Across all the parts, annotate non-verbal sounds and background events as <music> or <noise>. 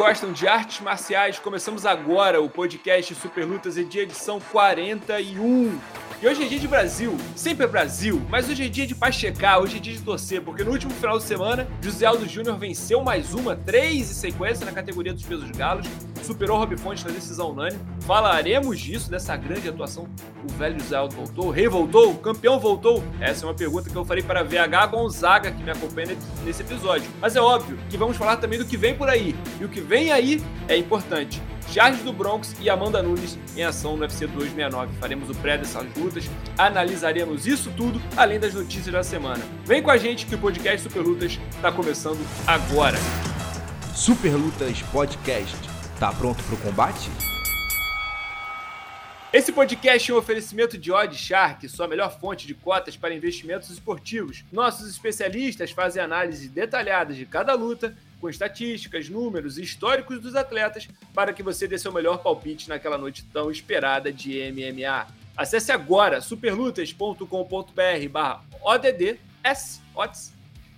gostam de artes marciais, começamos agora o podcast Super Lutas de edição 41. E hoje é dia de Brasil, sempre é Brasil, mas hoje é dia de pachecar, hoje é dia de torcer, porque no último final de semana, José Aldo Júnior venceu mais uma, três em sequência na categoria dos pesos galos, superou Rob Fonte na decisão unânime. Falaremos disso, dessa grande atuação. O velho José Aldo voltou, o rei voltou, o campeão voltou? Essa é uma pergunta que eu farei para VH Gonzaga, que me acompanha nesse episódio. Mas é óbvio que vamos falar também do que vem por aí. E o que vem aí é importante. Charles do Bronx e Amanda Nunes em ação no UFC 269. Faremos o pré dessas lutas, analisaremos isso tudo, além das notícias da semana. Vem com a gente que o podcast Super Lutas está começando agora. Super Lutas Podcast. Tá pronto para o combate? Esse podcast é um oferecimento de Odd Shark, sua melhor fonte de cotas para investimentos esportivos. Nossos especialistas fazem análise detalhadas de cada luta com estatísticas, números e históricos dos atletas para que você dê seu melhor palpite naquela noite tão esperada de MMA. Acesse agora superlutas.com.br barra ODDS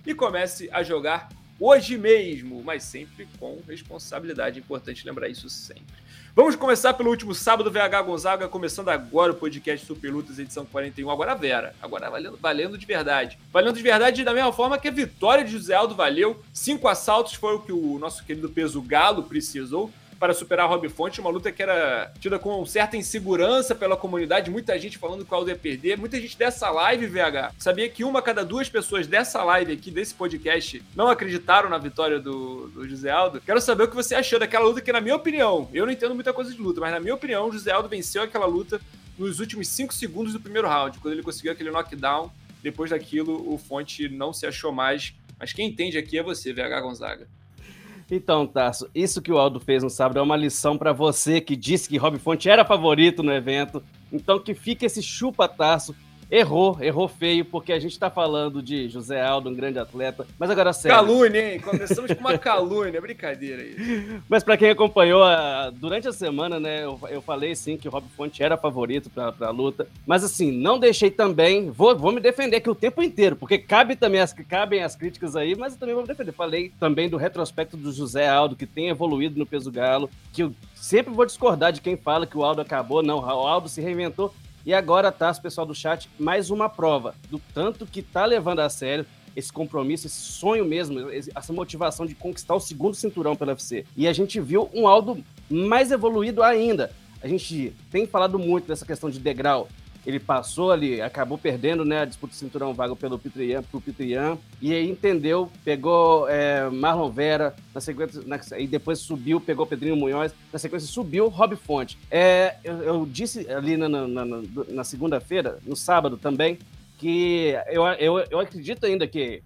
e comece a jogar hoje mesmo, mas sempre com responsabilidade. Importante lembrar isso sempre. Vamos começar pelo último sábado, VH Gonzaga, começando agora o podcast Super Lutas, edição 41. Agora Vera, agora valendo, valendo de verdade. Valendo de verdade da mesma forma que a vitória de José Aldo valeu. Cinco assaltos foi o que o nosso querido peso Galo precisou para superar Rob Fonte, uma luta que era tida com certa insegurança pela comunidade, muita gente falando que o Aldo ia perder, muita gente dessa live, VH, sabia que uma cada duas pessoas dessa live aqui, desse podcast, não acreditaram na vitória do, do José Aldo. Quero saber o que você achou daquela luta, que na minha opinião, eu não entendo muita coisa de luta, mas na minha opinião, o José Aldo venceu aquela luta nos últimos cinco segundos do primeiro round, quando ele conseguiu aquele knockdown. Depois daquilo, o Fonte não se achou mais. Mas quem entende aqui é você, VH Gonzaga. Então, Tarso, isso que o Aldo fez no sábado é uma lição para você que disse que Rob Fonte era favorito no evento. Então, que fica esse chupa-taço Errou, errou feio, porque a gente está falando de José Aldo, um grande atleta. Mas agora sério. Calúnia, hein? Começamos com uma calúnia, brincadeira aí. Mas para quem acompanhou, durante a semana, né, eu, eu falei sim que o Rob Fonte era favorito para a luta. Mas assim, não deixei também, vou, vou me defender aqui o tempo inteiro, porque cabe também as, cabem as críticas aí, mas eu também vou me defender. Falei também do retrospecto do José Aldo, que tem evoluído no peso galo, que eu sempre vou discordar de quem fala que o Aldo acabou. Não, o Aldo se reinventou e agora tá, pessoal do chat, mais uma prova do tanto que tá levando a sério esse compromisso, esse sonho mesmo, essa motivação de conquistar o segundo cinturão pelo UFC. E a gente viu um Aldo mais evoluído ainda. A gente tem falado muito dessa questão de degrau ele passou ali, acabou perdendo né, a disputa de cinturão vago pelo Pitrian, pro Pitrian, e aí entendeu, pegou é, Marlon Vera, na sequência, na, e depois subiu, pegou Pedrinho Munhoz, na sequência subiu Rob Fonte. É, eu, eu, disse ali na, na, na, segunda-feira, no sábado também, que eu, eu, eu acredito ainda que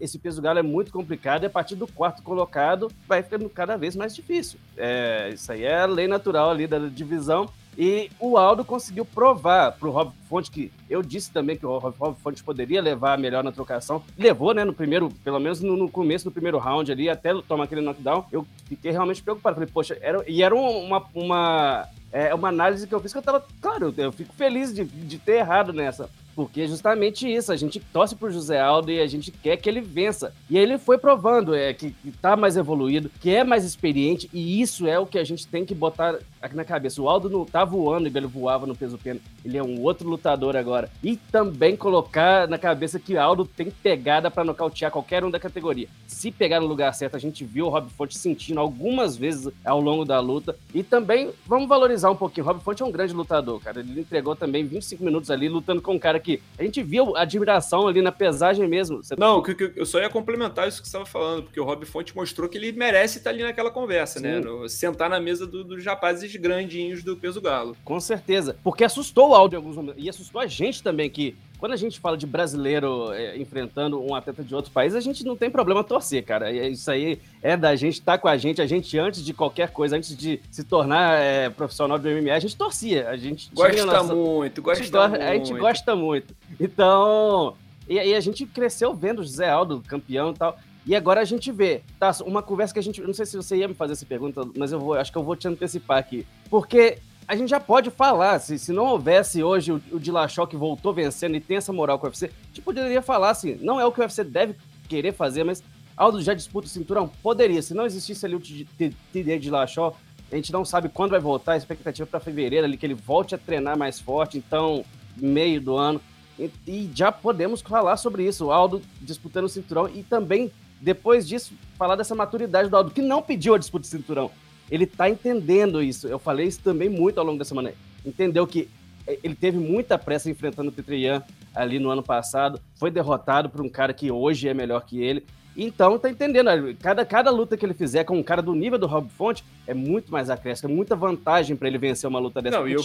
esse peso galo é muito complicado e a partir do quarto colocado vai ficando cada vez mais difícil. É, isso aí é a lei natural ali da divisão e o Aldo conseguiu provar para o Rob Fonte que eu disse também que o Rob Fonte poderia levar melhor na trocação. Levou, né, no primeiro, pelo menos no, no, começo do primeiro round ali, até tomar aquele knockdown. Eu fiquei realmente preocupado. Falei, poxa, era, e era uma, uma, é, uma análise que eu fiz que eu tava, claro, eu fico feliz de, de ter errado nessa. Porque é justamente isso, a gente torce pro José Aldo e a gente quer que ele vença. E ele foi provando é, que, que tá mais evoluído, que é mais experiente, e isso é o que a gente tem que botar aqui na cabeça. O Aldo não tá voando igual ele voava no peso pena, ele é um outro lutador agora. E também colocar na cabeça que o Aldo tem pegada para nocautear qualquer um da categoria. Se pegar no lugar certo, a gente viu o Rob Fonte sentindo algumas vezes ao longo da luta. E também vamos valorizar um pouquinho. O Rob Fonte é um grande lutador, cara. Ele entregou também 25 minutos ali lutando com um cara que a gente viu admiração ali na pesagem mesmo. Você... Não, eu só ia complementar isso que você estava falando, porque o Rob Fonte mostrou que ele merece estar ali naquela conversa, né? Sim. né? No, sentar na mesa do, dos rapazes grandinhos do peso galo. Com certeza. Porque assustou o áudio em alguns momentos. E assustou a gente também, que quando a gente fala de brasileiro é, enfrentando um atleta de outro país, a gente não tem problema torcer, cara. Isso aí é da gente, tá com a gente. A gente, antes de qualquer coisa, antes de se tornar é, profissional do MMA, a gente torcia. A gente gosta nossa... muito, gosta a muito. A gente gosta muito. Então, e aí a gente cresceu vendo o José Aldo campeão e tal. E agora a gente vê, tá? Uma conversa que a gente. Não sei se você ia me fazer essa pergunta, mas eu vou, acho que eu vou te antecipar aqui. Porque a gente já pode falar, se, se não houvesse hoje o, o Dillashaw que voltou vencendo e tem essa moral com o UFC, a gente poderia falar assim, não é o que o UFC deve querer fazer, mas Aldo já disputa o cinturão? Poderia. Se não existisse ali o TD de Lachó, a gente não sabe quando vai voltar. A expectativa para fevereiro ali que ele volte a treinar mais forte. Então, meio do ano. E, e já podemos falar sobre isso. O Aldo disputando o cinturão e também, depois disso, falar dessa maturidade do Aldo, que não pediu a disputa do cinturão. Ele tá entendendo isso. Eu falei isso também muito ao longo da semana. Entendeu que é, ele teve muita pressa enfrentando o Petrian ali no ano passado, foi derrotado por um cara que hoje é melhor que ele. Então, tá entendendo? Cada, cada luta que ele fizer com um cara do nível do Rob Fonte é muito mais acréscimo, é muita vantagem para ele vencer uma luta dessa. Não, eu,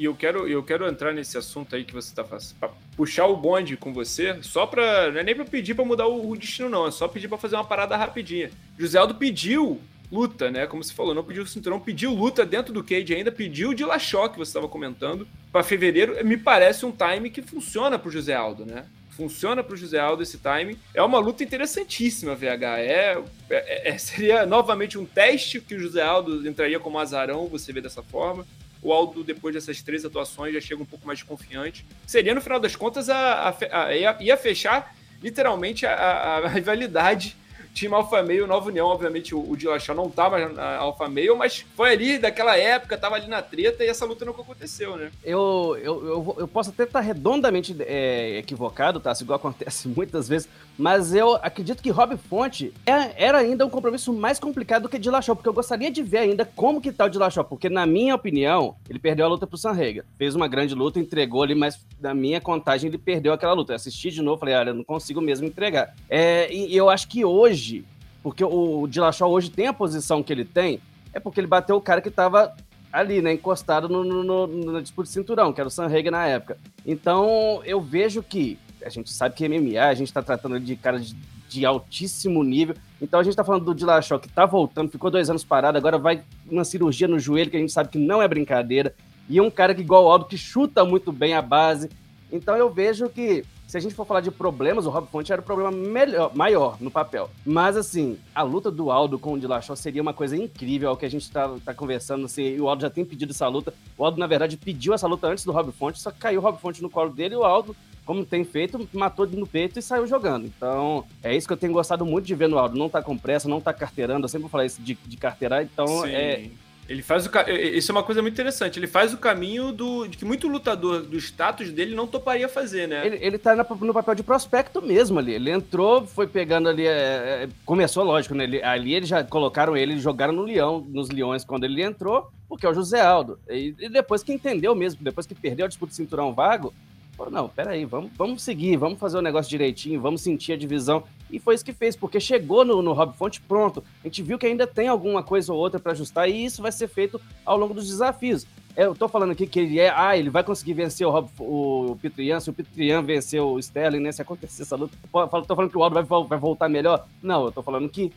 e eu quero, eu quero entrar nesse assunto aí que você tá fazendo, puxar o bonde com você, só pra. Não é nem pra pedir pra mudar o, o destino, não, é só pedir pra fazer uma parada rapidinha. José Aldo pediu luta, né? Como você falou, não pediu o cinturão, pediu luta dentro do cage ainda, pediu de Lachó, que você estava comentando, para fevereiro. Me parece um time que funciona pro José Aldo, né? Funciona pro José Aldo esse time. É uma luta interessantíssima, VH. É, é, é, seria novamente um teste que o José Aldo entraria como azarão, você vê dessa forma. O Aldo, depois dessas três atuações, já chega um pouco mais confiante. Seria, no final das contas, a, a, a ia, fechar literalmente a, a rivalidade time Alfa Meio, Nova União, obviamente o, o não tava tá na Alfa Meio, mas foi ali daquela época, tava ali na treta e essa luta nunca aconteceu, né? Eu, eu, eu, eu posso até estar redondamente é, equivocado, tá? Igual acontece <laughs> muitas vezes, mas eu acredito que Rob Fonte é, era ainda um compromisso mais complicado do que Dilachão, porque eu gostaria de ver ainda como que tá o Dilachão, porque na minha opinião, ele perdeu a luta pro Sanrega. Fez uma grande luta, entregou ali, mas na minha contagem ele perdeu aquela luta. Eu assisti de novo, falei, olha, não consigo mesmo entregar. É, e eu acho que hoje porque o Dillashaw hoje tem a posição que ele tem, é porque ele bateu o cara que estava ali, né, encostado no, no, no, na disputa de cinturão, que era o Sanrega na época. Então, eu vejo que, a gente sabe que MMA, a gente está tratando de cara de, de, altíssimo nível, então a gente está falando do Dillashaw que está voltando, ficou dois anos parado, agora vai uma cirurgia no joelho, que a gente sabe que não é brincadeira, e é um cara que, igual o Aldo, que chuta muito bem a base. Então eu vejo que se a gente for falar de problemas, o Rob Fonte era o problema melhor, maior no papel. Mas, assim, a luta do Aldo com o Dillashaw seria uma coisa incrível, é o que a gente tá, tá conversando, assim, o Aldo já tem pedido essa luta. O Aldo, na verdade, pediu essa luta antes do Rob Fonte, só caiu o Rob Fonte no colo dele e o Aldo como tem feito, matou no peito e saiu jogando. Então, é isso que eu tenho gostado muito de ver no Aldo. Não tá com pressa, não tá carteirando. Eu sempre vou falar isso de, de carteirar, então Sim. é ele faz o isso é uma coisa muito interessante. Ele faz o caminho do de que muito lutador do status dele não toparia fazer, né? Ele, ele tá no papel de prospecto mesmo ali. Ele entrou, foi pegando ali, é, é, começou lógico, né? Ele, ali eles já colocaram ele, jogaram no leão, nos leões quando ele entrou, porque é o José Aldo. E, e depois que entendeu mesmo, depois que perdeu a disputa de cinturão vago, Falou, não, peraí, vamos, vamos seguir, vamos fazer o negócio direitinho, vamos sentir a divisão. E foi isso que fez, porque chegou no, no Rob Fonte pronto. A gente viu que ainda tem alguma coisa ou outra para ajustar, e isso vai ser feito ao longo dos desafios. Eu tô falando aqui que ele é, ah, ele vai conseguir vencer o, Rob, o Pitrian, se o Pitrian vencer o Sterling, né? Se acontecer essa luta, tô falando que o Aldo vai, vai voltar melhor. Não, eu tô falando que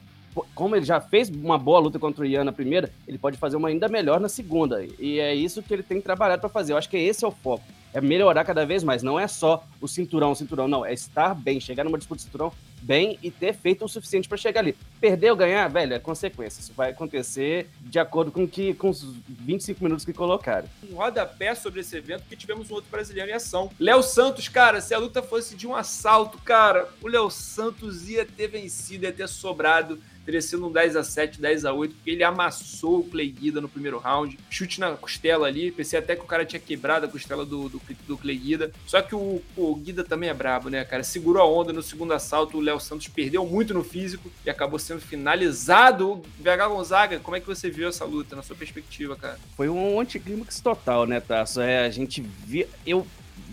como ele já fez uma boa luta contra o Ian na primeira, ele pode fazer uma ainda melhor na segunda. E é isso que ele tem trabalhado para fazer. Eu acho que esse é o foco é melhorar cada vez mais. Não é só o cinturão, o cinturão, não. É estar bem, chegar numa disputa de cinturão bem e ter feito o suficiente para chegar ali. Perder ou ganhar, velho, é consequência. Isso vai acontecer de acordo com, que, com os 25 minutos que colocaram. Um rodapé sobre esse evento que tivemos um outro brasileiro em ação. Léo Santos, cara, se a luta fosse de um assalto, cara, o Léo Santos ia ter vencido, ia ter sobrado teria sido um 10 a 7 10 a 8 porque ele amassou o Clay Guida no primeiro round. Chute na costela ali. Pensei até que o cara tinha quebrado a costela do, do, do Clay Guida. Só que o, o Guida também é brabo, né, cara? Segurou a onda no segundo assalto. O Léo Santos perdeu muito no físico e acabou sendo finalizado. VH Gonzaga, como é que você viu essa luta, na sua perspectiva, cara? Foi um anticlímax total, né, Tasso? É, a gente via. Eu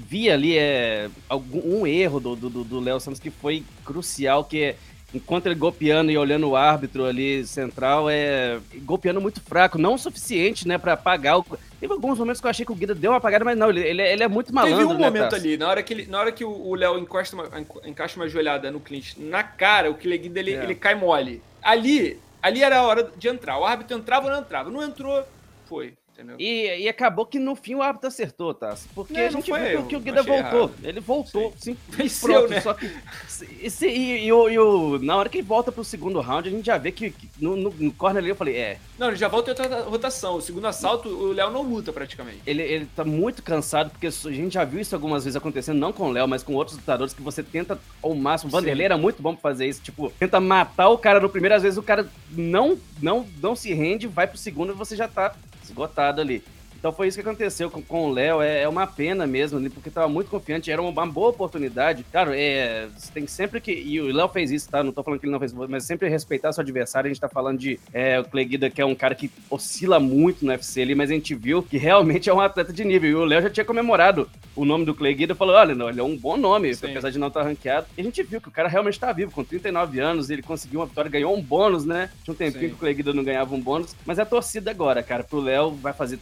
vi ali é, algum um erro do Léo do, do Santos que foi crucial, que é enquanto ele golpeando e olhando o árbitro ali central, é golpeando muito fraco, não o suficiente, né, para apagar o. Teve alguns momentos que eu achei que o Guida deu uma apagada, mas não, ele, ele, ele é muito malandro. Teve um né, momento ali, na hora que, ele, na hora que o Léo encosta uma, encaixa uma joelhada no clinch na cara, o Guida ele, é. ele cai mole. Ali, ali era a hora de entrar. O árbitro entrava ou não entrava. Não entrou, foi Entendeu? E, e acabou que no fim o árbitro acertou, tá? Porque não, a gente viu eu, que o Guida voltou. Errado. Ele voltou, sim. <laughs> Venceu, pronto, né? Só que. E, e, e, o, e o, na hora que ele volta pro segundo round, a gente já vê que, que no, no, no corner ali eu falei, é. Não, ele já volta em outra rotação. O segundo assalto, o Léo não luta praticamente. Ele, ele tá muito cansado, porque a gente já viu isso algumas vezes acontecendo, não com o Léo, mas com outros lutadores, que você tenta ao máximo. O Vanderlei era muito bom pra fazer isso. Tipo, tenta matar o cara no primeiro, às vezes o cara não, não, não se rende, vai pro segundo e você já tá esgotado ali. Então foi isso que aconteceu com, com o Léo. É, é, uma pena mesmo, porque tava muito confiante, era uma, uma boa oportunidade. Cara, é, você tem sempre que. E o Léo fez isso, tá? Não tô falando que ele não fez, mas sempre respeitar seu adversário. A gente tá falando de é, o Clay Guida, que é um cara que oscila muito no UFC ali, mas a gente viu que realmente é um atleta de nível. E o Léo já tinha comemorado o nome do Clay Guida falou: olha, não, ele é um bom nome, Sim. apesar de não estar ranqueado. E a gente viu que o cara realmente está vivo, com 39 anos, ele conseguiu uma vitória, ganhou um bônus, né? Tinha um tempinho Sim. que o Clay Guida não ganhava um bônus. Mas é a torcida agora, cara, pro Léo vai fazer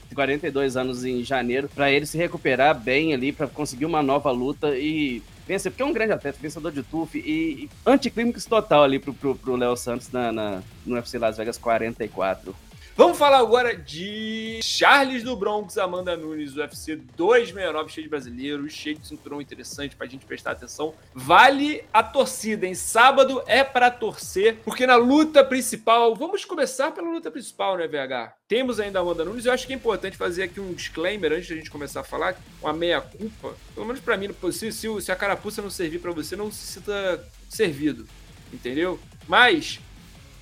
42 anos em janeiro, para ele se recuperar bem ali, para conseguir uma nova luta e vencer, porque é um grande atleta, vencedor de TUF e, e anticlímax total ali pro, Léo Santos na, na, no UFC Las Vegas 44. Vamos falar agora de Charles do Bronx, Amanda Nunes, UFC 269, cheio de brasileiros, cheio de cinturão interessante pra gente prestar atenção. Vale a torcida, em sábado é para torcer, porque na luta principal, vamos começar pela luta principal, né, VH? Temos ainda a Amanda Nunes, eu acho que é importante fazer aqui um disclaimer antes da gente começar a falar, uma meia-culpa, pelo menos para mim, se, se, se a carapuça não servir para você, não se sinta servido, entendeu? Mas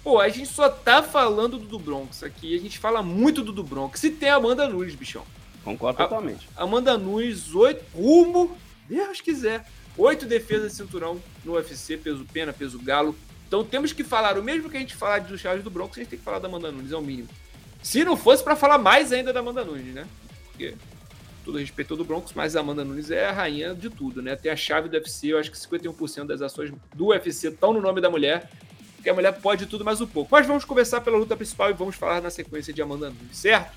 Pô, a gente só tá falando do, do Bronx aqui. A gente fala muito do, do Bronx. E tem a Amanda Nunes, bichão. Concordo a, totalmente. Amanda Nunes, oito, rumo, Deus quiser. Oito defesas de cinturão no UFC, peso pena, peso galo. Então temos que falar, o mesmo que a gente falar do Charles do Bronx, a gente tem que falar da Amanda Nunes, é o mínimo. Se não fosse para falar mais ainda da Amanda Nunes, né? Porque tudo respeito do Bronx, mas a Amanda Nunes é a rainha de tudo, né? Tem a chave do UFC, eu acho que 51% das ações do UFC estão no nome da mulher porque a mulher pode tudo mais um pouco. Mas vamos começar pela luta principal e vamos falar na sequência de Amanda Nunes, certo?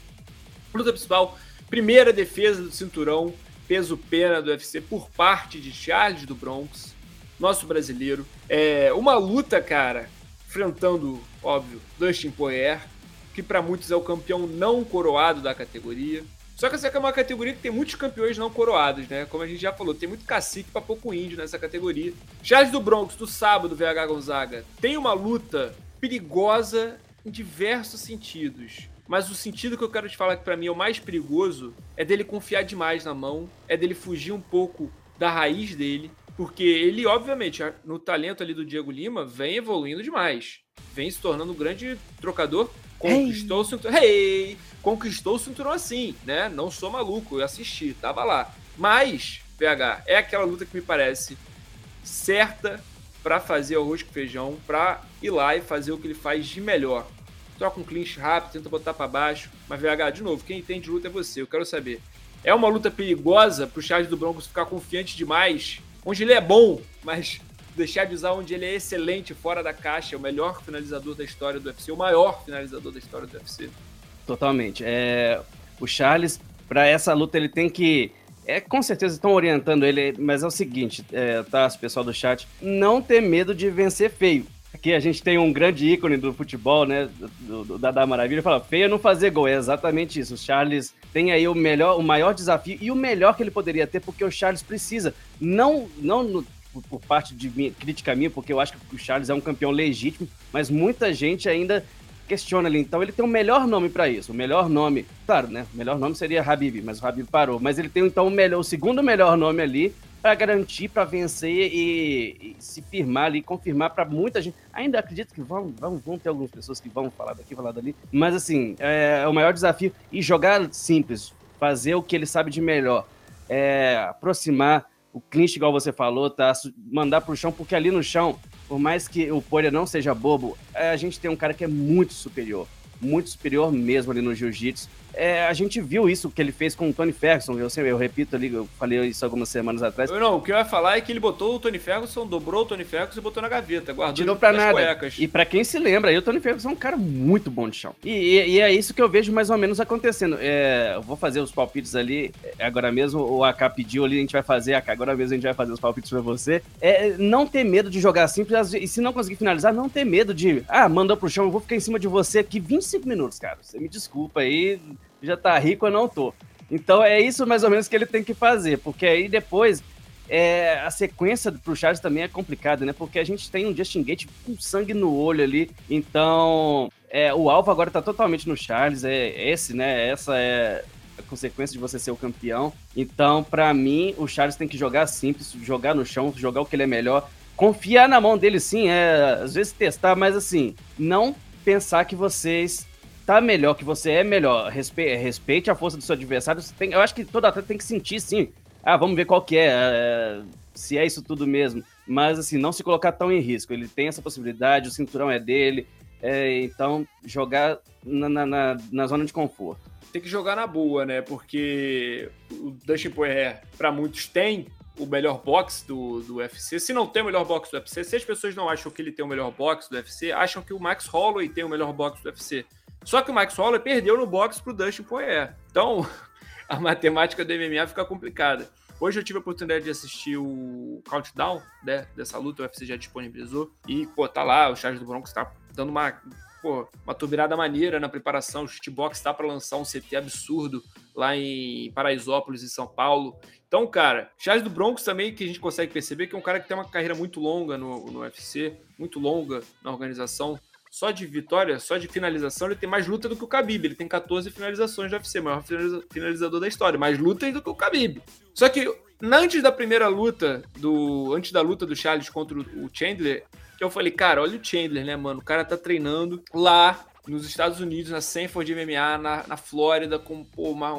Luta principal, primeira defesa do cinturão, peso pena do UFC por parte de Charles do Bronx, nosso brasileiro. É uma luta, cara, enfrentando, óbvio, Dustin Poirier, que para muitos é o campeão não coroado da categoria. Só que essa é uma categoria que tem muitos campeões não coroados, né? Como a gente já falou, tem muito cacique para pouco índio nessa categoria. Charles do Bronx, do sábado, VH Gonzaga, tem uma luta perigosa em diversos sentidos. Mas o sentido que eu quero te falar que para mim é o mais perigoso é dele confiar demais na mão, é dele fugir um pouco da raiz dele, porque ele, obviamente, no talento ali do Diego Lima, vem evoluindo demais. Vem se tornando um grande trocador. Conquistou hey. cinturão. Hey! Conquistou o cinturão assim, né? Não sou maluco, eu assisti, tava lá. Mas, PH, é aquela luta que me parece certa para fazer arroz com feijão, para ir lá e fazer o que ele faz de melhor. Troca um clinch rápido, tenta botar para baixo. Mas, VH, de novo, quem entende luta é você. Eu quero saber. É uma luta perigosa pro Charles do Broncos ficar confiante demais, onde ele é bom, mas <laughs> deixar de usar onde ele é excelente, fora da caixa, o melhor finalizador da história do UFC, o maior finalizador da história do UFC. Totalmente. É, o Charles, para essa luta, ele tem que. É, com certeza estão orientando ele, mas é o seguinte, é, tá, pessoal do chat, não ter medo de vencer feio. Aqui a gente tem um grande ícone do futebol, né? Do, do Dada Maravilha, fala, feio é não fazer gol. É exatamente isso. O Charles tem aí o melhor, o maior desafio e o melhor que ele poderia ter, porque o Charles precisa. Não, não no, por parte de minha, crítica minha, porque eu acho que o Charles é um campeão legítimo, mas muita gente ainda questiona ali. Então ele tem o melhor nome para isso. O melhor nome, claro, né? O melhor nome seria Habib, mas o Habib parou. Mas ele tem então o melhor, o segundo melhor nome ali para garantir, para vencer e, e, se firmar ali, confirmar para muita gente. Ainda acredito que vão, vão, vão ter algumas pessoas que vão falar daqui, falar dali. Mas assim, é, é o maior desafio e jogar simples, fazer o que ele sabe de melhor, é, aproximar o clinch, igual você falou, tá? Mandar pro chão, porque ali no chão por mais que o Poirier não seja bobo, é, a gente tem um cara que é muito superior. Muito superior mesmo ali no jiu-jitsu é, a gente viu isso que ele fez com o Tony Ferguson. Eu, eu repito ali, eu falei isso algumas semanas atrás. Não, o que eu ia falar é que ele botou o Tony Ferguson, dobrou o Tony Ferguson e botou na gaveta, guardou Tirou pra nada. Cuecas. E para quem se lembra, aí o Tony Ferguson é um cara muito bom de chão. E, e, e é isso que eu vejo mais ou menos acontecendo. É, eu vou fazer os palpites ali é, agora mesmo. O AK pediu ali, a gente vai fazer. AK, agora mesmo a gente vai fazer os palpites pra você. É, não ter medo de jogar simples. E se não conseguir finalizar, não ter medo de. Ah, mandou pro chão, eu vou ficar em cima de você aqui 25 minutos, cara. Você me desculpa aí já tá rico, eu não tô. Então é isso mais ou menos que ele tem que fazer, porque aí depois é, a sequência pro Charles também é complicada, né? Porque a gente tem um Justin Gate com sangue no olho ali, então é, o alvo agora tá totalmente no Charles, é esse, né? Essa é a consequência de você ser o campeão. Então, para mim, o Charles tem que jogar simples, jogar no chão, jogar o que ele é melhor, confiar na mão dele sim, é, às vezes testar, mas assim, não pensar que vocês tá melhor, que você é melhor, respeite, respeite a força do seu adversário. Tem, eu acho que todo atleta tem que sentir, sim. Ah, vamos ver qual que é, é, se é isso tudo mesmo. Mas, assim, não se colocar tão em risco. Ele tem essa possibilidade, o cinturão é dele. É, então, jogar na, na, na, zona de conforto. Tem que jogar na boa, né? Porque o Dustin Poirier, para muitos, tem o melhor box do, do UFC. Se não tem o melhor box do UFC, se as pessoas não acham que ele tem o melhor box do UFC, acham que o Max Holloway tem o melhor box do UFC. Só que o Max Holloway perdeu no boxe pro Dustin Poirier. Então, <laughs> a matemática do MMA fica complicada. Hoje eu tive a oportunidade de assistir o countdown né, dessa luta, o UFC já disponibilizou. E, pô, tá lá, o Charles do Bronx tá dando uma, pô, uma turbinada maneira na preparação. O Shootbox tá para lançar um CT absurdo lá em Paraisópolis, em São Paulo. Então, cara, Charles do Bronx também, que a gente consegue perceber que é um cara que tem uma carreira muito longa no, no UFC, muito longa na organização só de vitória, só de finalização, ele tem mais luta do que o Khabib. Ele tem 14 finalizações de UFC, maior finalizador da história, mais luta do que o Khabib. Só que antes da primeira luta, do antes da luta do Charles contra o Chandler, eu falei, cara, olha o Chandler, né, mano? O cara tá treinando lá nos Estados Unidos, na Sanford MMA, na, na Flórida, com pô, uma,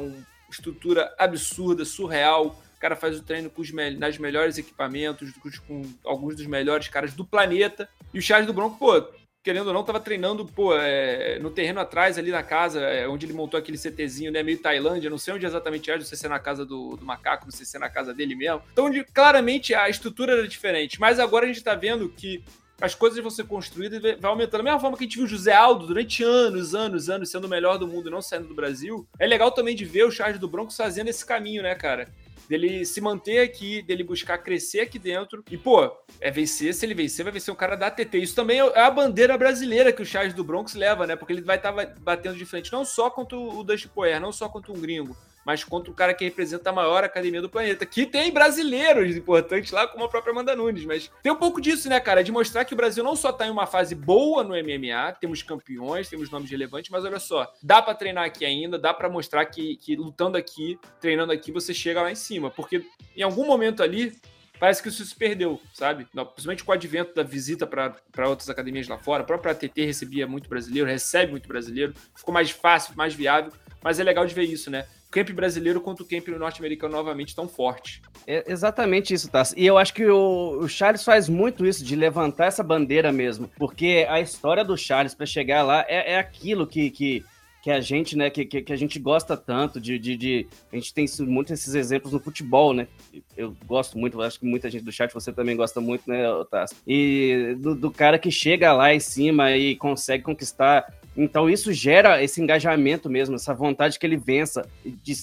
estrutura absurda, surreal. O cara faz o treino com os me nas melhores equipamentos, com, alguns dos melhores caras do planeta. E o Charles do Bronco, pô, querendo ou não, tava treinando, pô, é, no terreno atrás, ali na casa, é, onde ele montou aquele CTzinho, né, meio Tailândia, não sei onde exatamente é, não sei se é na casa do, do macaco, não sei se é na casa dele mesmo. Então, claramente, a estrutura era diferente, mas agora a gente tá vendo que as coisas vão ser construídas e vai aumentando. Da mesma forma que a gente viu o José Aldo durante anos, anos, anos sendo o melhor do mundo e não saindo do Brasil, é legal também de ver o Charles do Broncos fazendo esse caminho, né, cara? dele se manter aqui, dele buscar crescer aqui dentro. E, pô, é vencer. Se ele vencer, vai vencer um cara da ATT. Isso também é a bandeira brasileira que o Charles do Bronx leva, né? Porque ele vai estar batendo de frente não só contra o Dusty Poirier, não só contra um gringo, mas contra o cara que representa a maior academia do planeta, que tem brasileiros importantes lá, como a própria Amanda Nunes. Mas tem um pouco disso, né, cara? De mostrar que o Brasil não só tá em uma fase boa no MMA, temos campeões, temos nomes relevantes, mas olha só, dá para treinar aqui ainda, dá para mostrar que, que lutando aqui, treinando aqui, você chega lá em cima. Porque em algum momento ali, parece que isso se perdeu, sabe? principalmente com o advento da visita para outras academias lá fora. A própria ATT recebia muito brasileiro, recebe muito brasileiro, ficou mais fácil, mais viável. Mas é legal de ver isso, né? Camp brasileiro contra o camp norte-americano novamente tão forte. É exatamente isso, Tassi. E eu acho que o, o, Charles faz muito isso, de levantar essa bandeira mesmo. Porque a história do Charles para chegar lá é, é aquilo que, que, que, a gente, né, que, que, a gente gosta tanto de, de, de, A gente tem muitos esses exemplos no futebol, né? Eu gosto muito, acho que muita gente do chat, você também gosta muito, né, Tassi? E do, do cara que chega lá em cima e consegue conquistar então isso gera esse engajamento mesmo, essa vontade que ele vença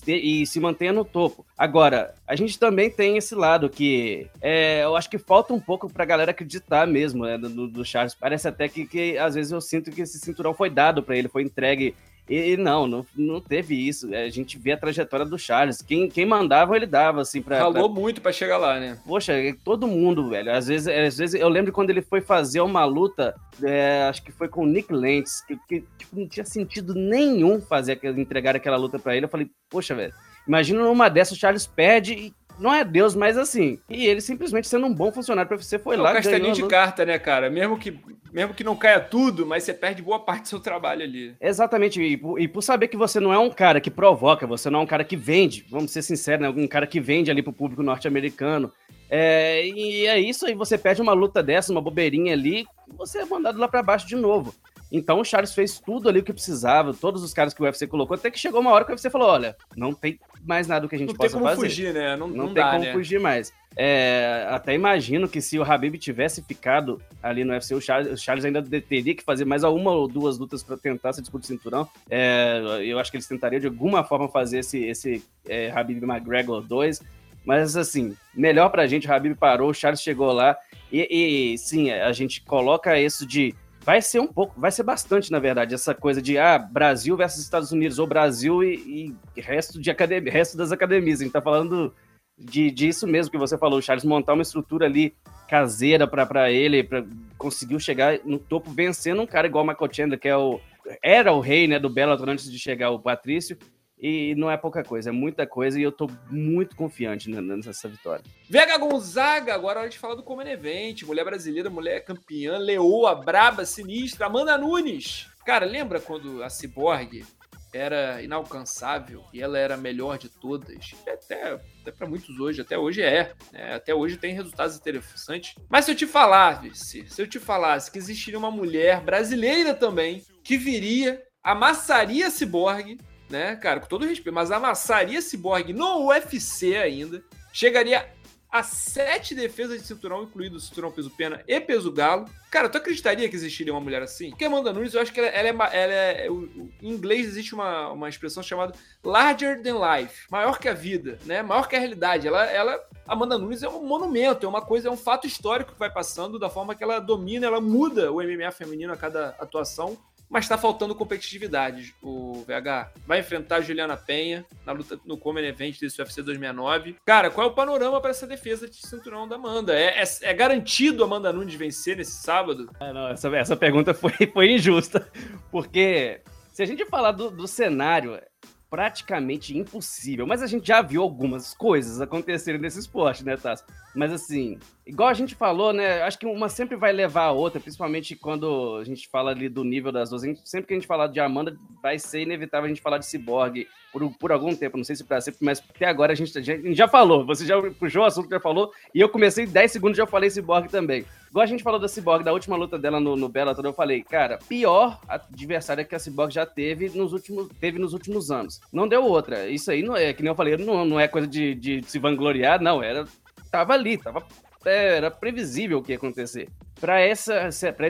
ter, e se mantenha no topo. Agora, a gente também tem esse lado que é, eu acho que falta um pouco pra galera acreditar mesmo né, do, do Charles. Parece até que, que às vezes eu sinto que esse cinturão foi dado para ele, foi entregue e não, não, não teve isso. A gente vê a trajetória do Charles. Quem, quem mandava, ele dava, assim, pra. Falou pra... muito para chegar lá, né? Poxa, todo mundo, velho. Às vezes, às vezes eu lembro quando ele foi fazer uma luta, é, acho que foi com o Nick Lentz, que, que tipo, não tinha sentido nenhum fazer entregar aquela luta para ele. Eu falei, poxa, velho. Imagina numa dessa o Charles perde e não é Deus, mas assim. E ele simplesmente sendo um bom funcionário para você foi é lá. Um castelinho de carta, né, cara? Mesmo que, mesmo que não caia tudo, mas você perde boa parte do seu trabalho ali. Exatamente. E por, e por saber que você não é um cara que provoca, você não é um cara que vende, vamos ser sinceros, né? Um cara que vende ali pro público norte-americano. É, e é isso aí, você perde uma luta dessa, uma bobeirinha ali, você é mandado lá para baixo de novo. Então o Charles fez tudo ali o que precisava, todos os caras que o UFC colocou, até que chegou uma hora que o UFC falou: olha, não tem mais nada que a gente não possa fazer. Não tem como fugir, né? Não, não, não tem dá, como né? fugir mais. É, até imagino que se o Habib tivesse ficado ali no UFC, o Charles, o Charles ainda teria que fazer mais uma ou duas lutas para tentar essa disputa de cinturão. É, eu acho que eles tentariam de alguma forma fazer esse, esse é, Habib McGregor 2. Mas assim, melhor pra gente, o Habib parou, o Charles chegou lá. E, e sim, a gente coloca isso de vai ser um pouco, vai ser bastante, na verdade, essa coisa de ah, Brasil versus Estados Unidos, ou Brasil e, e resto, de academia, resto das academias. A gente tá falando de, disso mesmo que você falou, Charles, montar uma estrutura ali caseira para ele, para conseguiu chegar no topo vencendo um cara igual o Michael Chandler, que é o, era o rei né, do Bellator antes de chegar o Patrício. E não é pouca coisa, é muita coisa e eu tô muito confiante nessa vitória. Vega Gonzaga, agora a hora de falar do Common Event. Mulher brasileira, mulher campeã, leoa, braba, sinistra. Amanda Nunes. Cara, lembra quando a Cyborg era inalcançável e ela era a melhor de todas? Até, até para muitos hoje, até hoje é. Né? Até hoje tem resultados interessantes. Mas se eu te falasse, se eu te falasse que existiria uma mulher brasileira também que viria, amassaria a Cyborg né, cara, com todo respeito, mas amassaria Cyborg no UFC ainda, chegaria a sete defesas de cinturão, incluído cinturão peso pena e peso galo. Cara, tu acreditaria que existiria uma mulher assim? Porque Amanda Nunes, eu acho que ela, ela é. Ela é em inglês existe uma, uma expressão chamada larger than life maior que a vida, né? Maior que a realidade. Ela, ela, Amanda Nunes é um monumento, é uma coisa, é um fato histórico que vai passando da forma que ela domina, ela muda o MMA feminino a cada atuação mas está faltando competitividade. O VH vai enfrentar a Juliana Penha na luta no Common Event desse UFC 269. Cara, qual é o panorama para essa defesa de cinturão da Amanda? É, é, é garantido a Amanda Nunes vencer nesse sábado? É, não, essa, essa pergunta foi, <laughs> foi injusta, porque se a gente falar do, do cenário, praticamente impossível. Mas a gente já viu algumas coisas acontecerem nesse esporte, né, Tassi? Mas assim, igual a gente falou, né? Acho que uma sempre vai levar a outra, principalmente quando a gente fala ali do nível das duas. sempre que a gente falar de Amanda, vai ser inevitável a gente falar de Cyborg por, por algum tempo. Não sei se para sempre, mas até agora a gente, a gente, já falou. Você já puxou o assunto, já falou. E eu comecei 10 segundos já falei Cyborg também. Igual a gente falou da Cyborg, da última luta dela no, no Bellator, eu falei, cara, pior adversária que a Cyborg já teve nos últimos, teve nos últimos anos. Não deu outra. Isso aí não é, que nem eu falei, não, não é coisa de, de se vangloriar, não. Era tava ali, tava, era previsível o que ia acontecer. Para esse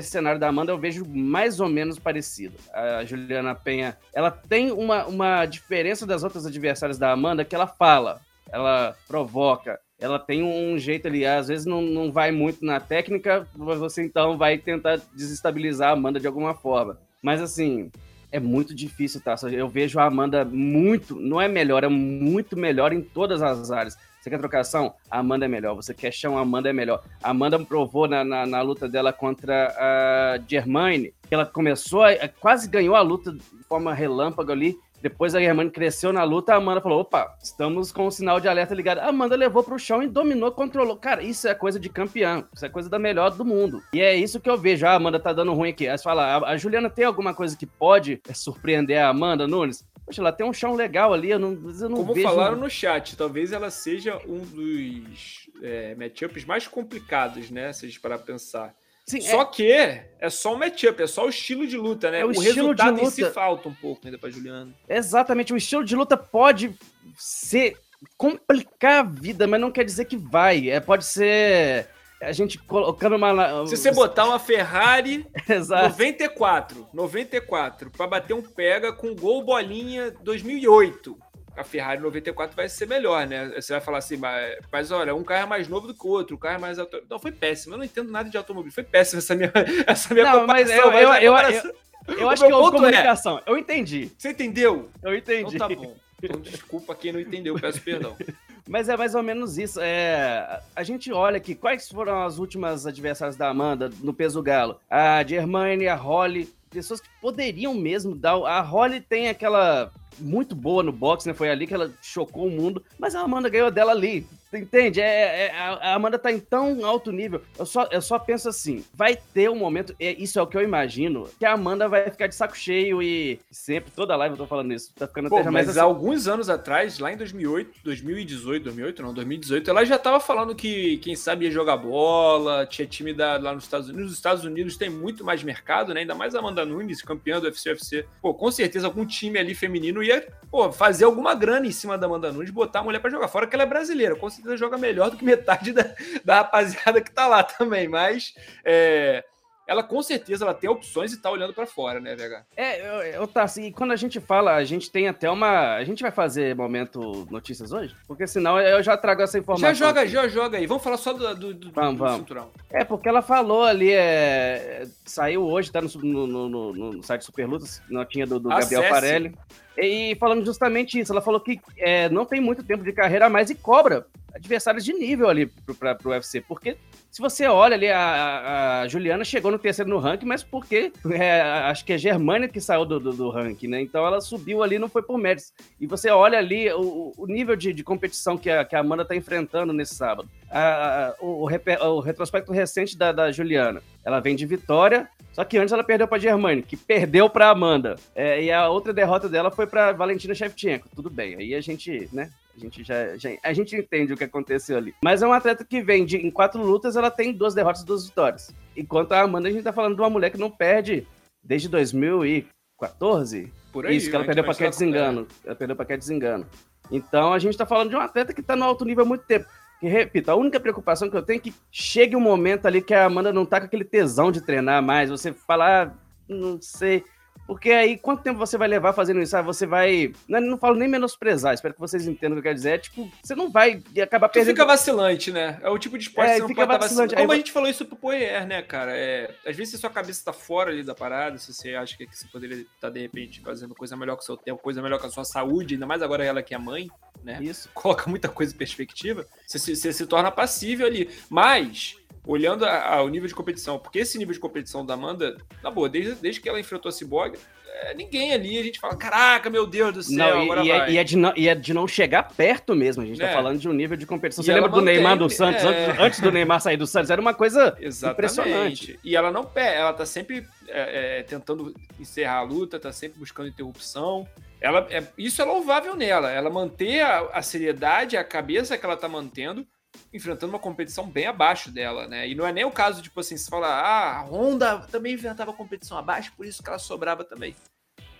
cenário da Amanda, eu vejo mais ou menos parecido. A Juliana Penha, ela tem uma, uma diferença das outras adversárias da Amanda que ela fala, ela provoca, ela tem um jeito ali, às vezes não, não vai muito na técnica, você então vai tentar desestabilizar a Amanda de alguma forma. Mas assim, é muito difícil, tá? Eu vejo a Amanda muito, não é melhor, é muito melhor em todas as áreas. Você quer trocação? A Amanda é melhor. Você quer chão? A Amanda é melhor. A Amanda provou na, na, na luta dela contra a Germaine que ela começou, a, quase ganhou a luta de forma relâmpago ali. Depois a Germaine cresceu na luta, a Amanda falou: opa, estamos com o sinal de alerta ligado. A Amanda levou para o chão e dominou, controlou. Cara, isso é coisa de campeão. Isso é coisa da melhor do mundo. E é isso que eu vejo. Ah, a Amanda tá dando ruim aqui. Aí você fala: a, a Juliana tem alguma coisa que pode surpreender a Amanda Nunes? Poxa, ela tem um chão legal ali, eu não, eu não Como vejo... falaram no chat, talvez ela seja um dos é, matchups mais complicados, né? Se a gente parar pra pensar. Sim, só é... que é só um matchup, é só o estilo de luta, né? É o, o resultado de luta... em si falta um pouco ainda pra Juliana. Exatamente, o estilo de luta pode ser complicar a vida, mas não quer dizer que vai. É, pode ser a gente colocando uma. Se você botar uma Ferrari <laughs> Exato. 94, 94, para bater um pega com gol bolinha 2008, a Ferrari 94 vai ser melhor, né? Você vai falar assim, mas, mas olha, um carro é mais novo do que o outro, o carro é mais. Auto... Não, foi péssimo. Eu não entendo nada de automobilismo. Foi péssimo essa minha, <laughs> essa minha não, Mas eu, eu, eu, eu, eu acho que é comunicação. É... Eu entendi. Você entendeu? Eu entendi. Então tá bom. Então, desculpa quem não entendeu, peço perdão. <laughs> Mas é mais ou menos isso. É, a gente olha aqui, quais foram as últimas adversárias da Amanda no peso galo? A Germaine, a Holly, pessoas que poderiam mesmo dar. A Holly tem aquela muito boa no boxe, né? Foi ali que ela chocou o mundo, mas a Amanda ganhou dela ali. Entende? É, é, a Amanda tá em tão alto nível. Eu só, eu só penso assim: vai ter um momento, é, isso é o que eu imagino, que a Amanda vai ficar de saco cheio e sempre, toda live eu tô falando isso. Tá ficando Pô, até Mas assim. alguns anos atrás, lá em 2008, 2018, 2008, não, 2018, ela já tava falando que quem sabe ia jogar bola, tinha time da, lá nos Estados Unidos. Nos Estados Unidos tem muito mais mercado, né? Ainda mais a Amanda Nunes, campeã do UFC, UFC. Pô, com certeza algum time ali feminino ia pô, fazer alguma grana em cima da Amanda Nunes, botar a mulher para jogar fora, que ela é brasileira. Com certeza joga melhor do que metade da, da rapaziada que tá lá também. Mas é, ela com certeza ela tem opções e tá olhando para fora, né, VH? É, eu, tá assim, quando a gente fala, a gente tem até uma. A gente vai fazer momento notícias hoje? Porque senão eu já trago essa informação. Já joga, aqui. já joga aí. Vamos falar só do, do, do, vamos, do vamos. cinturão. É, porque ela falou ali, é, saiu hoje, tá no, no, no, no site Superlutas, notinha do, do Gabriel Parelli. E falando justamente isso, ela falou que é, não tem muito tempo de carreira a mais e cobra adversários de nível ali para o UFC, porque se você olha ali, a, a, Juliana chegou no terceiro no ranking, mas porque <laughs> é, acho que é Germânia que saiu do, do, do, ranking, né? Então ela subiu ali, não foi por méritos. E você olha ali o, o nível de, de, competição que a, que a Amanda está enfrentando nesse sábado. A, o, o, o, retrospecto recente da, da Juliana. Ela vem de vitória, só que antes ela perdeu para Germânia, que perdeu para Amanda. É, e a outra derrota dela foi para Valentina Shevchenko. Tudo bem, aí a gente, né? A gente já, já, a gente entende o que aconteceu ali. Mas é um atleta que vem de em quatro lutas, ela tem duas derrotas e duas vitórias. Enquanto a Amanda, a gente tá falando de uma mulher que não perde desde 2014. Por aí. Isso, que ela perdeu pra Cat Desengano. Ela perdeu pra Cat Desengano. Então a gente tá falando de um atleta que tá no alto nível há muito tempo. E repito, a única preocupação que eu tenho é que chegue um momento ali que a Amanda não tá com aquele tesão de treinar mais. Você falar, ah, não sei porque aí, quanto tempo você vai levar fazendo isso? Ah, você vai. Não, não falo nem menosprezar, espero que vocês entendam o que eu quero dizer. É tipo, você não vai acabar perdendo. fica vacilante, né? É o tipo de esporte é, que você não fica pode vacilante. Como a gente falou isso pro Poirier, né, cara? É, às vezes a sua cabeça tá fora ali da parada, se você acha que você poderia estar, tá, de repente, fazendo coisa melhor com o seu tempo, coisa melhor com a sua saúde, ainda mais agora ela que é mãe, né? Isso. <laughs> Coloca muita coisa em perspectiva, você, você, você se torna passível ali. Mas olhando ao nível de competição, porque esse nível de competição da Amanda, na boa, desde, desde que ela enfrentou a Cyborg, é, ninguém ali, a gente fala, caraca, meu Deus do céu, não, agora e. É, e, é de não, e é de não chegar perto mesmo, a gente tá é. tá falando de um nível de competição. Você lembra do mantém, Neymar do Santos, é... antes, antes, do Neymar sair do Santos, era uma coisa Exatamente. impressionante. E ela não perde, ela tá sempre é, tentando encerrar a luta, tá sempre buscando interrupção. Ela, isso é louvável nela, ela manter a, a seriedade, a cabeça que ela tá mantendo, enfrentando uma competição bem abaixo dela, né? E não é nem o caso, tipo assim, falar, ah, a Honda também enfrentava competição abaixo, por isso que ela sobrava também.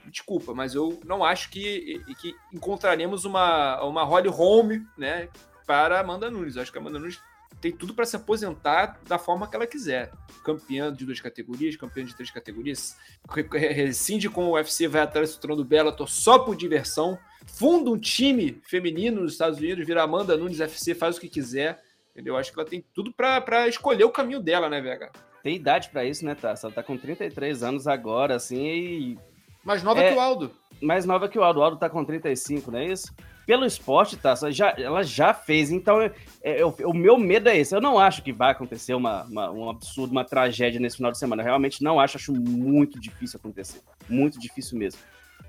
Desculpa, mas eu não acho que, que encontraremos uma, uma Holly Holm, né, para Amanda Nunes. Acho que a Amanda Nunes tem tudo para se aposentar da forma que ela quiser. Campeã de duas categorias, campeã de três categorias, rescinde com o UFC, vai atrás do trono do Bellator só por diversão, funda um time feminino nos Estados Unidos, vira Amanda Nunes FC, faz o que quiser. Entendeu? Acho que ela tem tudo para escolher o caminho dela, né, Vega? Tem idade para isso, né, Tassi? Ela tá com 33 anos agora, assim, e. Mais nova é... que o Aldo. Mais nova que o Aldo. O Aldo tá com 35, não é isso? pelo esporte, tá? Já, ela já fez. Então, é, é, o meu medo é esse. Eu não acho que vai acontecer uma, uma, um absurdo, uma tragédia nesse final de semana. Eu realmente não acho, acho muito difícil acontecer. Muito difícil mesmo.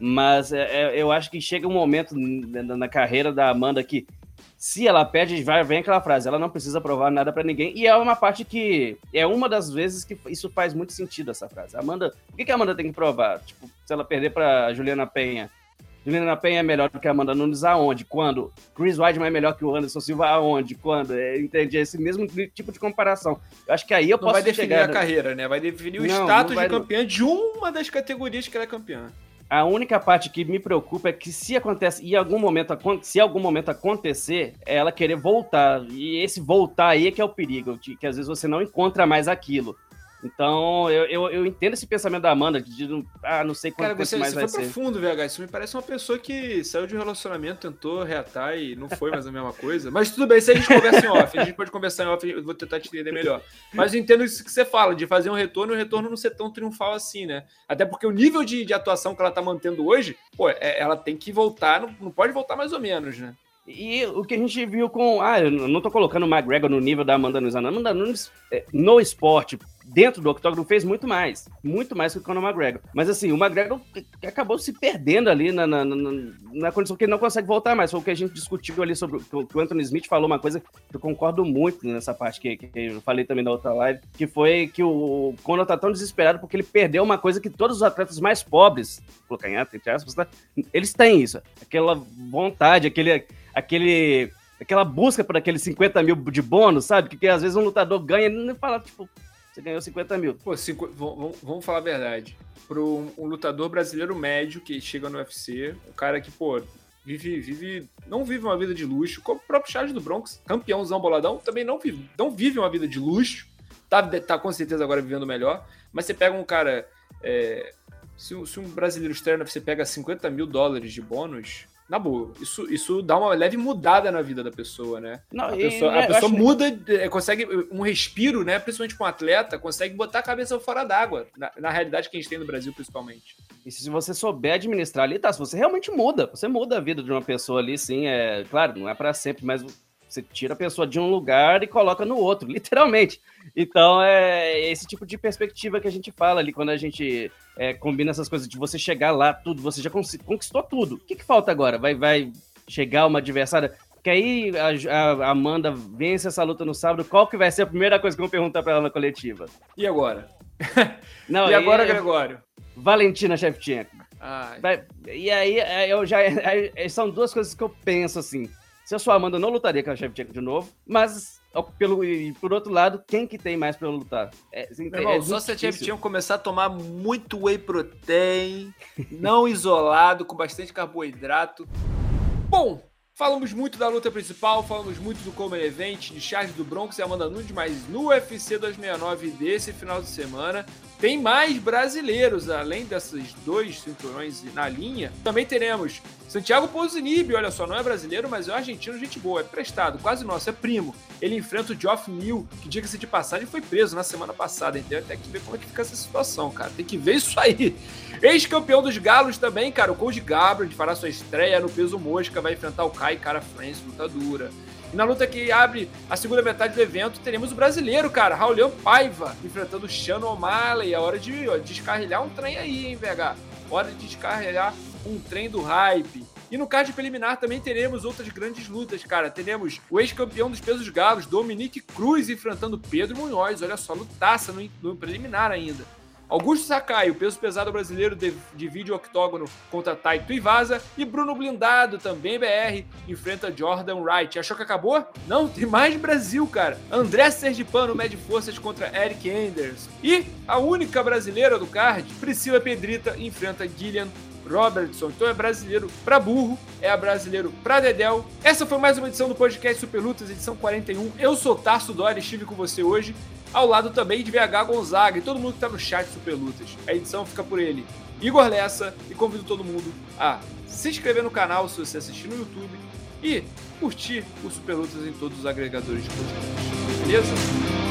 Mas é, é eu acho que chega um momento na, carreira da Amanda que, se ela perde, vai, vem aquela frase: ela não precisa provar nada para ninguém. E é uma parte que é uma das vezes que isso faz muito sentido, essa frase. Amanda, o que, que a Amanda tem que provar? Tipo, se ela perder para Juliana Penha Juliana Penha é melhor do que a Amanda Nunes aonde? Quando? Chris Weidman é melhor que o Anderson Silva aonde? Quando? É, entende? Esse mesmo tipo de comparação. Eu acho que aí eu não posso vai definir chegar... a carreira, né? Vai definir o não, status não de campeã de uma das categorias que ela é campeã. A única parte que me preocupa é que se acontece, em algum momento, se algum momento acontecer, é ela querer voltar. E esse voltar aí é que é o perigo, que às vezes você não encontra mais aquilo. Então, eu, eu, eu, entendo esse pensamento da Amanda de, ah, não sei quanto Cara, você, mais você vai foi ser. profundo, VH. Isso me parece uma pessoa que saiu de um relacionamento, tentou reatar e não foi mais a mesma coisa. Mas tudo bem, se a gente conversa em off, a gente pode conversar em off, eu vou tentar te entender melhor. Mas eu entendo isso que você fala, de fazer um retorno e o retorno não ser tão triunfal assim, né? Até porque o nível de, de atuação que ela tá mantendo hoje, pô, é, ela tem que voltar, não, não pode voltar mais ou menos, né? E o que a gente viu com. Ah, eu não tô colocando o McGregor no nível da Amanda Nunes. A Amanda Nunes, é, no esporte, dentro do octógono, fez muito mais. Muito mais que o Conor McGregor. Mas assim, o McGregor acabou se perdendo ali na, na, na, na, condição que ele não consegue voltar mais. Foi o que a gente discutiu ali sobre. Que o Anthony Smith falou uma coisa que eu concordo muito nessa parte que, que eu falei também na outra live, que foi que o Conor tá tão desesperado porque ele perdeu uma coisa que todos os atletas mais pobres, em entre aspas, tá? eles têm isso. Aquela vontade, aquele aquele aquela busca por aqueles 50 mil de bônus, sabe? Que, que às vezes um lutador ganha e fala, tipo, você ganhou 50 mil. Pô, cinco, vamos, vamos falar a verdade. Para um, um, lutador brasileiro médio que chega no UFC, um cara que, pô, vive, vive, não vive uma vida de luxo, como o próprio Charles do Bronx, campeãozão boladão, também não vive, não vive uma vida de luxo, tá, tá com certeza agora vivendo melhor, Mas você pega um cara. É, se, se, um brasileiro estreia, você pega 50 mil dólares de bônus. Na boa, isso, isso dá uma leve mudada na vida da pessoa, né? Não, a pessoa, a pessoa muda, é, consegue um respiro, né? Principalmente com um atleta, consegue botar a cabeça fora d'água, na, na realidade que a gente tem no Brasil, principalmente. E se você souber administrar ali, tá? Se você realmente muda, você muda a vida de uma pessoa ali, sim, é claro, não é para sempre, mas você tira a pessoa de um lugar e coloca no outro, <laughs> literalmente. Então é esse tipo de perspectiva que a gente fala ali quando a gente é, combina essas coisas de você chegar lá, tudo, você já conquistou tudo. O que, que falta agora? Vai, vai chegar uma adversária? Que aí a, a, Amanda vence essa luta no sábado, qual que vai ser a primeira coisa que eu vou perguntar para ela na coletiva? E agora? <laughs> Não, e agora, e, Gregório? Valentina Shevchenko. Vai, e aí eu já são duas coisas que eu penso assim. Se eu sou Amanda, eu não lutaria com a Shevchenko de novo, mas pelo, e por outro lado, quem que tem mais pra eu lutar? É, Meu irmão, é só se a Shevchenko começar a tomar muito whey protein, não <laughs> isolado, com bastante carboidrato. Bom, Falamos muito da luta principal, falamos muito do Common Event, de Charles do Bronx e Amanda Nunes, mas no UFC 269 desse final de semana tem mais brasileiros, além desses dois cinturões na linha. Também teremos Santiago Ponzinibbio, olha só, não é brasileiro, mas é um argentino, gente boa, é prestado, quase nosso, é primo. Ele enfrenta o Geoff Neal, que diga-se de passagem foi preso na semana passada, então tem que ver como é que fica essa situação, cara. Tem que ver isso aí. Ex-campeão dos Galos também, cara, o Cody Gabriel fará sua estreia no peso mosca, vai enfrentar o Kai Cara France, luta dura. E na luta que abre a segunda metade do evento, teremos o brasileiro, cara, Raulian Paiva, enfrentando o Shannon O'Malley. É hora de ó, descarrilhar um trem aí, hein, VH? Hora de descarrilhar um trem do hype. E no card preliminar também teremos outras grandes lutas, cara. Teremos o ex-campeão dos pesos galos, Dominique Cruz, enfrentando Pedro Munhoz. Olha só, lutaça no, no preliminar ainda. Augusto Sakai, o peso pesado brasileiro, divide o octógono contra Taito Ivasa. E Bruno Blindado, também BR, enfrenta Jordan Wright. Achou que acabou? Não, tem mais Brasil, cara. André Sergipano mede forças contra Eric Enders. E a única brasileira do card, Priscila Pedrita, enfrenta Gillian Robertson. Então é brasileiro pra burro, é brasileiro pra Dedel. Essa foi mais uma edição do podcast Super Lutas, edição 41. Eu sou Tarso Dória, estive com você hoje ao lado também de VH Gonzaga e todo mundo que está no chat Super Lutas. A edição fica por ele, Igor Lessa, e convido todo mundo a se inscrever no canal se você assistir no YouTube e curtir o Super Lutas em todos os agregadores de podcast. Beleza?